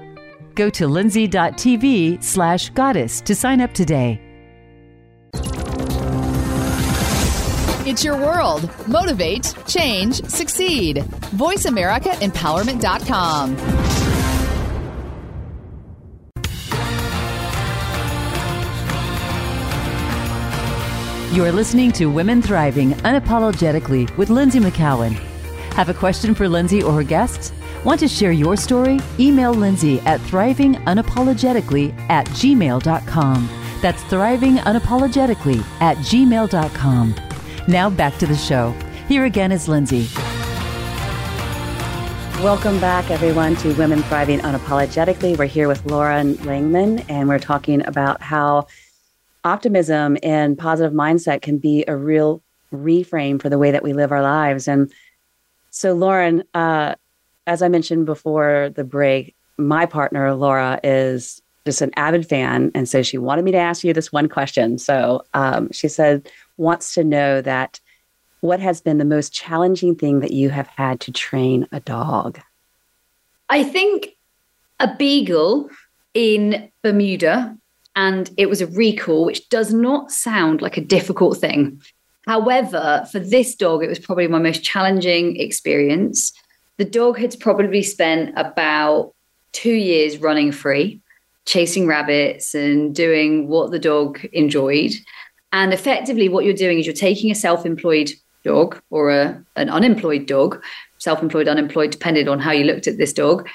Go to lynsie.tv slash goddess to sign up today. It's your world. Motivate, change, succeed. VoiceAmericaEmpowerment.com. You're listening to Women Thriving Unapologetically with Lynsie McKeown. Have a question for Lynsie or her guests? Want to share your story? Email Lynsie at thrivingunapologetically at gmail.com. That's thrivingunapologetically at gmail.com. Now back to the show. Here again is Lynsie. Welcome back, everyone, to Women Thriving Unapologetically. We're here with Lauren Langman, and we're talking about how optimism and positive mindset can be a real reframe for the way that we live our lives. And so, Lauren, uh, as I mentioned before the break, my partner, Laura, is just an avid fan. And so she wanted me to ask you this one question. So um, she said, wants to know that what has been the most challenging thing that you have had to train a dog? I think a beagle in Bermuda, and it was a recall, which does not sound like a difficult thing. However, for this dog, it was probably my most challenging experience the dog had probably spent about two years running free, chasing rabbits and doing what the dog enjoyed. And effectively, what you're doing is you're taking a self employed dog or a, an unemployed dog, self employed, unemployed, depended on how you looked at this dog,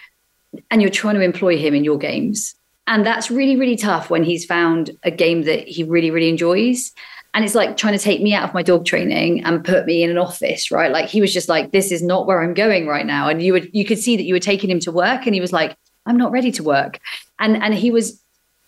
and you're trying to employ him in your games. And that's really, really tough when he's found a game that he really, really enjoys. And it's like trying to take me out of my dog training and put me in an office, right? Like he was just like, this is not where I'm going right now. And you would you could see that you were taking him to work and he was like, I'm not ready to work. And and he was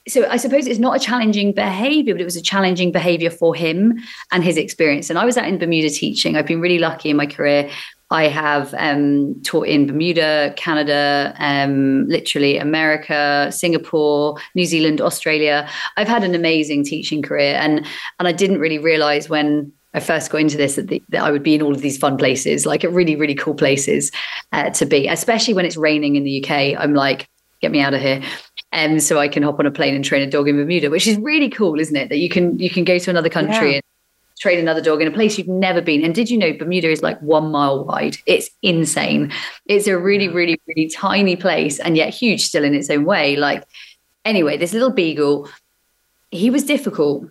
so I suppose it's not a challenging behavior, but it was a challenging behavior for him and his experience. And I was out in Bermuda teaching. I've been really lucky in my career. I have um, taught in Bermuda, Canada, um, literally America, Singapore, New Zealand, Australia. I've had an amazing teaching career, and and I didn't really realize when I first got into this that, the, that, I would be in all of these fun places, like at really, really cool places uh, to be, especially when it's raining in the UK. I'm like, get me out of here. Um, so I can hop on a plane and train a dog in Bermuda, which is really cool, isn't it? That you can you can go to another country yeah. and train another dog in a place you've never been. And did you know Bermuda is like one mile wide? It's insane. It's a really, really, really tiny place and yet huge still in its own way. Like, anyway, this little beagle, he was difficult.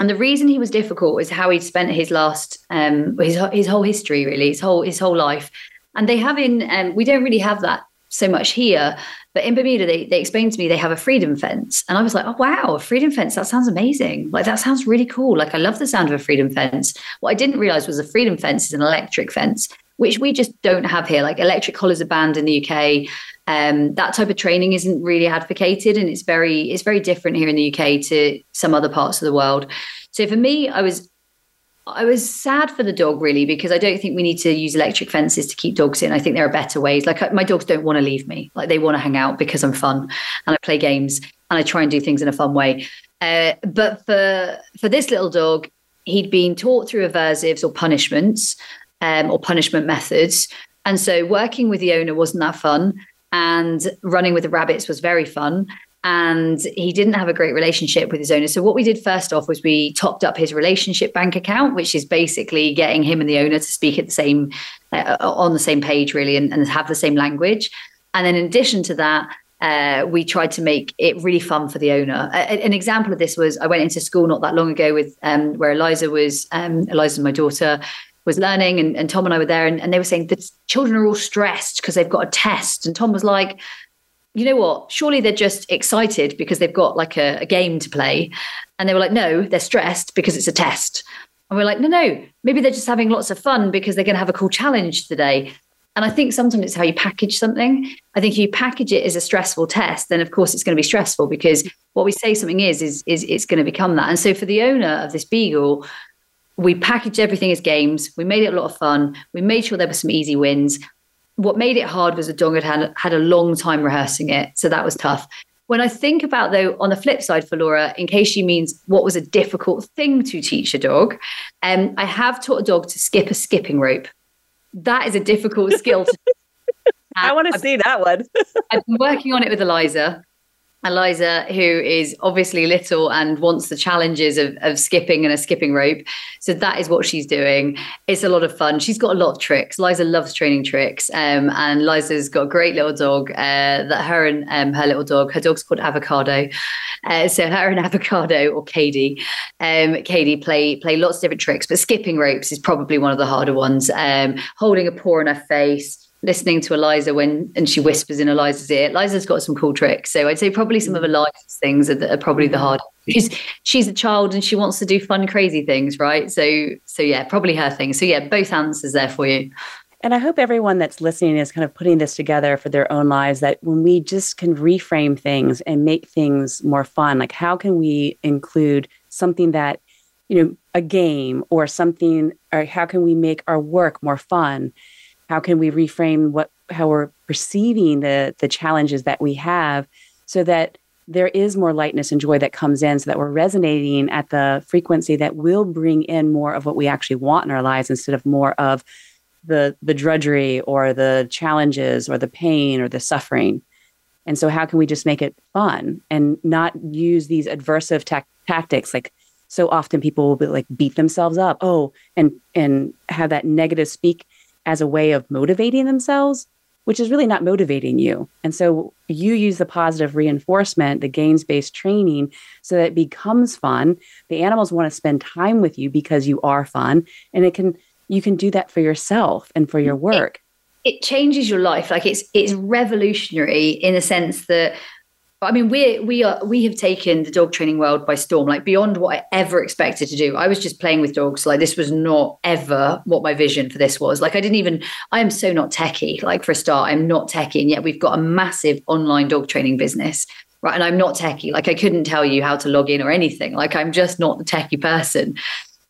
And the reason he was difficult is how he'd spent his last, um, his his whole history, really, his whole his whole life. And they have in, um, we don't really have that so much here. But in Bermuda, they, they explained to me they have a freedom fence. And I was like, oh, wow, a freedom fence. That sounds amazing. Like, that sounds really cool. Like, I love the sound of a freedom fence. What I didn't realize was a freedom fence is an electric fence, which we just don't have here. Like, electric collars are banned in the UK. Um, that type of training isn't really advocated. And it's very, it's very different here in the UK to some other parts of the world. So for me, I was I was sad for the dog really because I don't think we need to use electric fences to keep dogs in. I think there are better ways. Like my dogs don't want to leave me. Like they want to hang out because I'm fun and I play games and I try and do things in a fun way. Uh, but for for this little dog, he'd been taught through aversives or punishments um, or punishment methods, and so working with the owner wasn't that fun. And running with the rabbits was very fun and he didn't have a great relationship with his owner. So what we did first off was we topped up his relationship bank account, which is basically getting him and the owner to speak at the same uh, on the same page, really, and, and, have the same language. And then in addition to that. Uh, we tried to make it really fun for the owner. A, an example of this was I went into school not that long ago with um, where Eliza was, um, Eliza, my daughter, was learning, and, and Tom and I were there, and, and they were saying the children are all stressed because they've got a test. And Tom was like, you know what? Surely they're just excited because they've got like a, a, game to play. And they were like, no, they're stressed because it's a test. And we're like, no, no, maybe they're just having lots of fun because they're going to have a cool challenge today. And I think sometimes it's how you package something. I think if you package it as a stressful test, then of course it's going to be stressful because what we say something is, is, is it's going to become that. And so for the owner of this beagle, we packaged everything as games. We made it a lot of fun. We made sure there were some easy wins what made it hard was the dog had had, had a long time rehearsing it. So that was tough. When I think about, though, on the flip side for Laura, in case she means what was a difficult thing to teach a dog, um, I have taught a dog to skip a skipping rope. That is a difficult skill. To- [laughs] I want to see that one. [laughs] I've been working on it with Eliza. Eliza, who is obviously little and wants the challenges of, of skipping and a skipping rope. So that is what she's doing. It's a lot of fun. She's got a lot of tricks. Liza loves training tricks. Um, and Liza's got a great little dog uh, that her and um, her little dog, her dog's called Avocado. Uh, so her and [laughs] Avocado or Katie, um, Katie play play lots of different tricks, but skipping ropes is probably one of the harder ones. Um, holding a paw in her face, listening to Eliza when and she whispers in Eliza's ear. Eliza's got some cool tricks. So I'd say probably some of mm. Eliza's things are, are probably the hardest. Mm. She's she's a child and she wants to do fun, crazy things, right? So so yeah, probably her thing. So yeah, both answers there for you. And I hope everyone that's listening is kind of putting this together for their own lives that when we just can reframe things and make things more fun, like how can we include something that, you know, a game or something, or how can we make our work more fun? How can we reframe what how we're perceiving the the challenges that we have so that there is more lightness and joy that comes in so that we're resonating at the frequency that will bring in more of what we actually want in our lives instead of more of the the drudgery or the challenges or the pain or the suffering. And so how can we just make it fun and not use these aversive ta- tactics? Like so often people will be like beat themselves up. Oh and and have that negative speak as a way of motivating themselves, which is really not motivating you. And so you use the positive reinforcement, the games based training, so that it becomes fun. The animals want to spend time with you because you are fun. And it can you can do that for yourself and for your work. It, it changes your life. Like it's it's revolutionary in a sense that I mean, we we are we have taken the dog training world by storm, like beyond what I ever expected to do. I was just playing with dogs. Like this was not ever what my vision for this was. Like I didn't even. I am so not techie. Like for a start, I'm not techie, and yet we've got a massive online dog training business, right? And I'm not techie. Like I couldn't tell you how to log in or anything. Like I'm just not the techie person.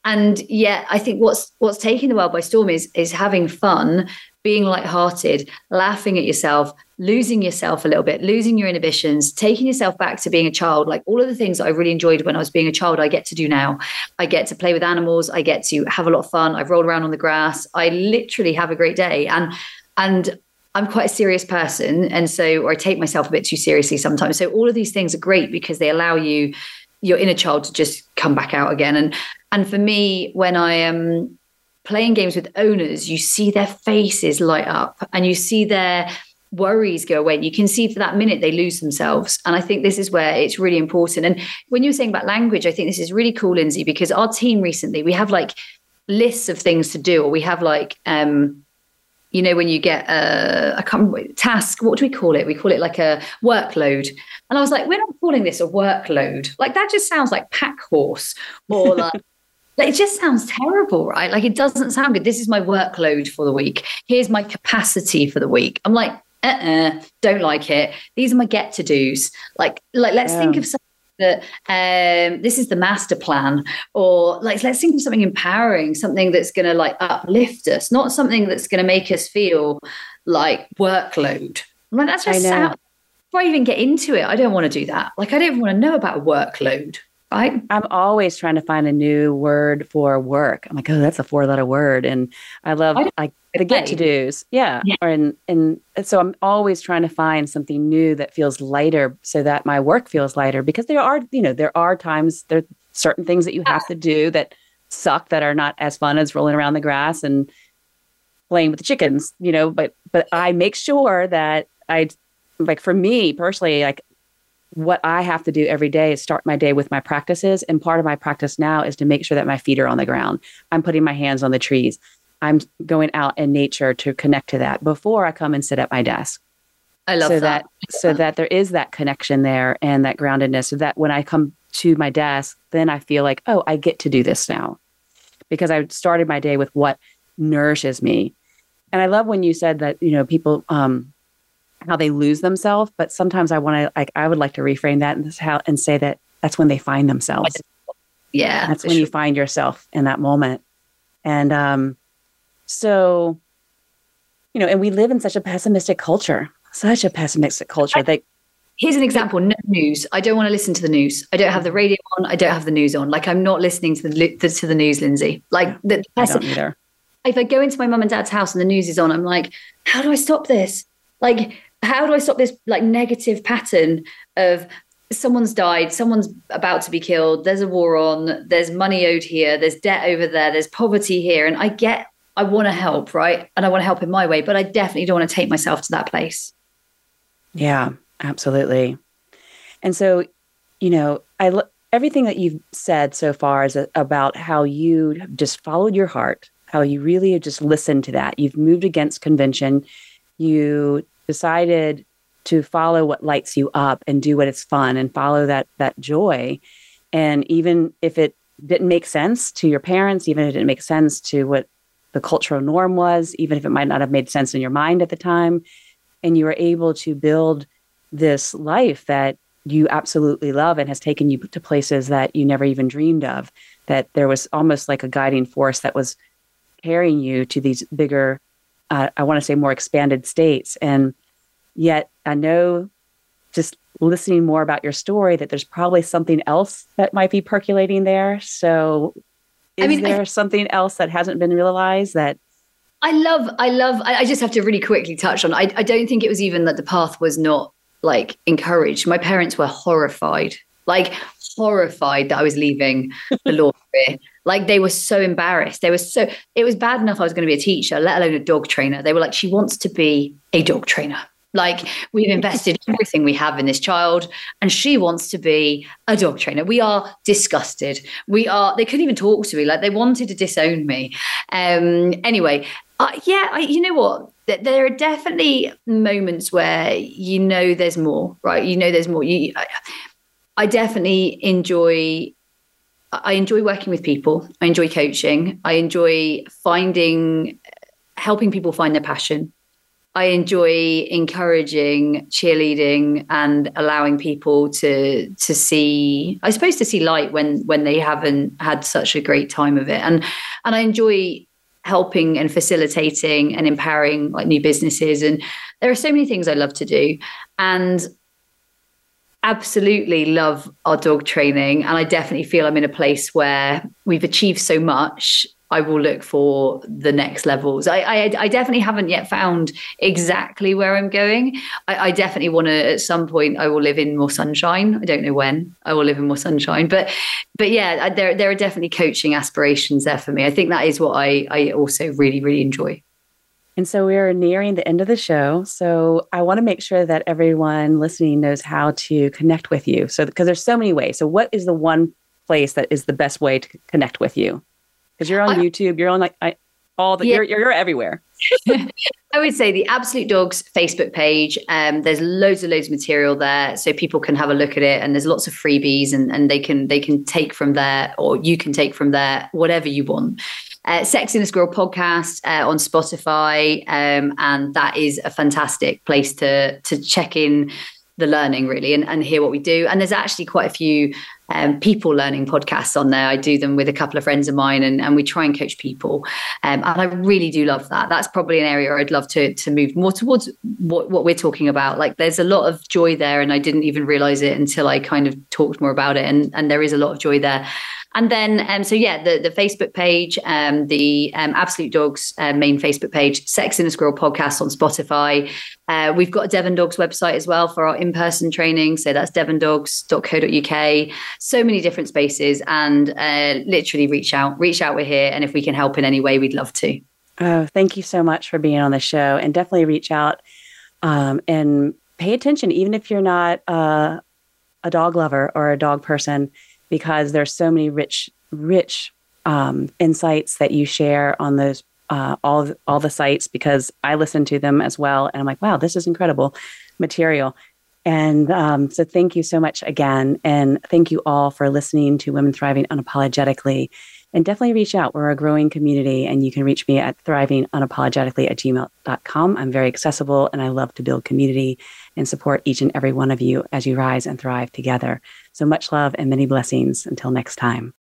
And yet, I think what's what's taking the world by storm is is having fun, being lighthearted, laughing at yourself, losing yourself a little bit, losing your inhibitions, taking yourself back to being a child. Like all of the things that I really enjoyed when I was being a child, I get to do now. I get to play with animals. I get to have a lot of fun. I've rolled around on the grass. I literally have a great day. And and I'm quite a serious person. And so, I take myself a bit too seriously sometimes. So all of these things are great because they allow you, your inner child to just come back out again. And and for me, when I am playing games with owners, you see their faces light up and you see their worries go away. You can see for that minute they lose themselves. And I think this is where it's really important. And when you were saying about language, I think this is really cool, Lynsie, because our team recently, we have like lists of things to do, or we have like, um, you know, when you get a, a task, what do we call it? We call it like a workload. And I was like, we're not calling this a workload. Like that just sounds like pack horse or like [laughs] Like, it just sounds terrible, right? Like it doesn't sound good. This is my workload for the week. Here's my capacity for the week. I'm like, uh-uh, don't like it. These are my get to dos. Like, like let's yeah. think of something that um, this is the master plan, or like let's think of something empowering, something that's going to like uplift us, not something that's going to make us feel like workload. Like that's just sound. Before I even get into it, I don't want to do that. Like I don't even want to know about workload. I, I'm always trying to find a new word for work. I'm like, oh, that's a four letter word. And I love like [laughs] the get to dos. Yeah. yeah. Or and, and so I'm always trying to find something new that feels lighter so that my work feels lighter because there are, you know, there are times there are certain things that you have to do that suck that are not as fun as rolling around the grass and playing with the chickens, you know, but but I make sure that I like for me personally, like what I have to do every day is start my day with my practices. And part of my practice now is to make sure that my feet are on the ground. I'm putting my hands on the trees. I'm going out in nature to connect to that before I come and sit at my desk. I love so that. that. So that there is that connection there and that groundedness. So that when I come to my desk, then I feel like, oh, I get to do this now. Because I started my day with what nourishes me. And I love when you said that, you know, people um, how they lose themselves. But sometimes I want to, like, I would like to reframe that and, how, and say that that's when they find themselves. Yeah. That's when sure. you find yourself in that moment. And um, so, you know, and we live in such a pessimistic culture, such a pessimistic culture that here's an example no news i don't want to listen to the news i don't have the radio on i don't have the news on like i'm not listening to the to the news lynsie like the, I don't either. if i go into my mum and dad's house and the news is on i'm like how do i stop this like how do I stop this like negative pattern of someone's died, someone's about to be killed, there's a war on, there's money owed here, there's debt over there, there's poverty here. And I get, I want to help, right? And I want to help in my way, but I definitely don't want to take myself to that place. Yeah, absolutely. And so, you know, I everything that you've said so far is a, about how you just followed your heart, how you really have just listened to that. You've moved against convention. You decided to follow what lights you up and do what is fun and follow that that joy. And even if it didn't make sense to your parents even if it didn't make sense to what the cultural norm was even if it might not have made sense in your mind at the time and you were able to build this life that you absolutely love and has taken you to places that you never even dreamed of that there was almost like a guiding force that was carrying you to these bigger uh, I want to say more expanded states. And yet I know just listening more about your story that there's probably something else that might be percolating there. So is I mean, there I, something else that hasn't been realized that I love, I love, I, I just have to really quickly touch on, I, I don't think it was even that the path was not like encouraged. My parents were horrified, like horrified that I was leaving the law [laughs] career. Like they were so embarrassed. They were so, it was bad enough I was going to be a teacher, let alone a dog trainer. They were like, she wants to be a dog trainer. Like we've invested everything we have in this child, and she wants to be a dog trainer. We are disgusted. We are. They couldn't even talk to me. Like they wanted to disown me. Um. Anyway, uh, yeah. I, you know what? There are definitely moments where you know there's more, right? You know there's more. You. I, definitely enjoy I enjoy working with people. I enjoy coaching. I enjoy finding, helping people find their passion. I enjoy encouraging, cheerleading, and allowing people to to see. I suppose to see light when when they haven't had such a great time of it, and and I enjoy helping and facilitating and empowering like new businesses. And there are so many things I love to do, and absolutely love our dog training. And I definitely feel I'm in a place where we've achieved so much. I will look for the next levels. I, I, I definitely haven't yet found exactly where I'm going. I, I definitely want to at some point. I will live in more sunshine. I don't know when I will live in more sunshine, but but yeah, uh, there there are definitely coaching aspirations there for me. I think that is what I I also really really enjoy. And so we are nearing the end of the show. So I want to make sure that everyone listening knows how to connect with you. So, because there's so many ways. So, what is the one place that is the best way to connect with you? Because you're on I, YouTube, you're on like I, all the, yeah. you're, you're, you're everywhere. [laughs] I would say the Absolute Dogs Facebook page. Um, there's loads and loads of material there, so people can have a look at it. And there's lots of freebies, and, and they can they can take from there, or you can take from there whatever you want uh, Sex in a Squirrel podcast uh, on Spotify, um, and that is a fantastic place to to check in the learning really and, and hear what we do. And there's actually quite a few um, people learning podcasts on there. I do them with a couple of friends of mine, and, and we try and coach people. Um, and I really do love that. That's probably an area I'd love to to move more towards what, what we're talking about. Like there's a lot of joy there, and I didn't even realize it until I kind of talked more about it. And and there is a lot of joy there. And then, um, so yeah, the, the Facebook page, um, the um, Absolute Dogs uh, main Facebook page, Sex in a Squirrel podcast on Spotify. Uh, we've got a Devon Dogs website as well for our in person training. So that's devondogs.co.uk. So many different spaces and uh, literally reach out, reach out. We're here. And if we can help in any way, we'd love to. Oh, thank you so much for being on the show and definitely reach out um, and pay attention, even if you're not uh, a dog lover or a dog person because there's so many rich, rich um, insights that you share on those uh, all all the sites because I listen to them as well, and I'm like, wow, this is incredible material. And um, so, thank you so much again, and thank you all for listening to Women Thriving Unapologetically. And definitely reach out. We're a growing community, and you can reach me at thrivingunapologetically at gmail.com. I'm very accessible, and I love to build community and support each and every one of you as you rise and thrive together. So much love and many blessings. Until next time.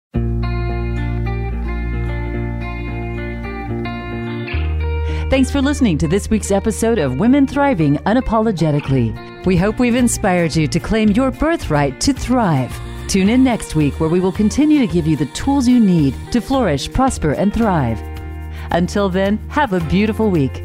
Thanks for listening to this week's episode of Women Thriving Unapologetically. We hope we've inspired you to claim your birthright to thrive. Tune in next week where we will continue to give you the tools you need to flourish, prosper, and thrive. Until then, have a beautiful week.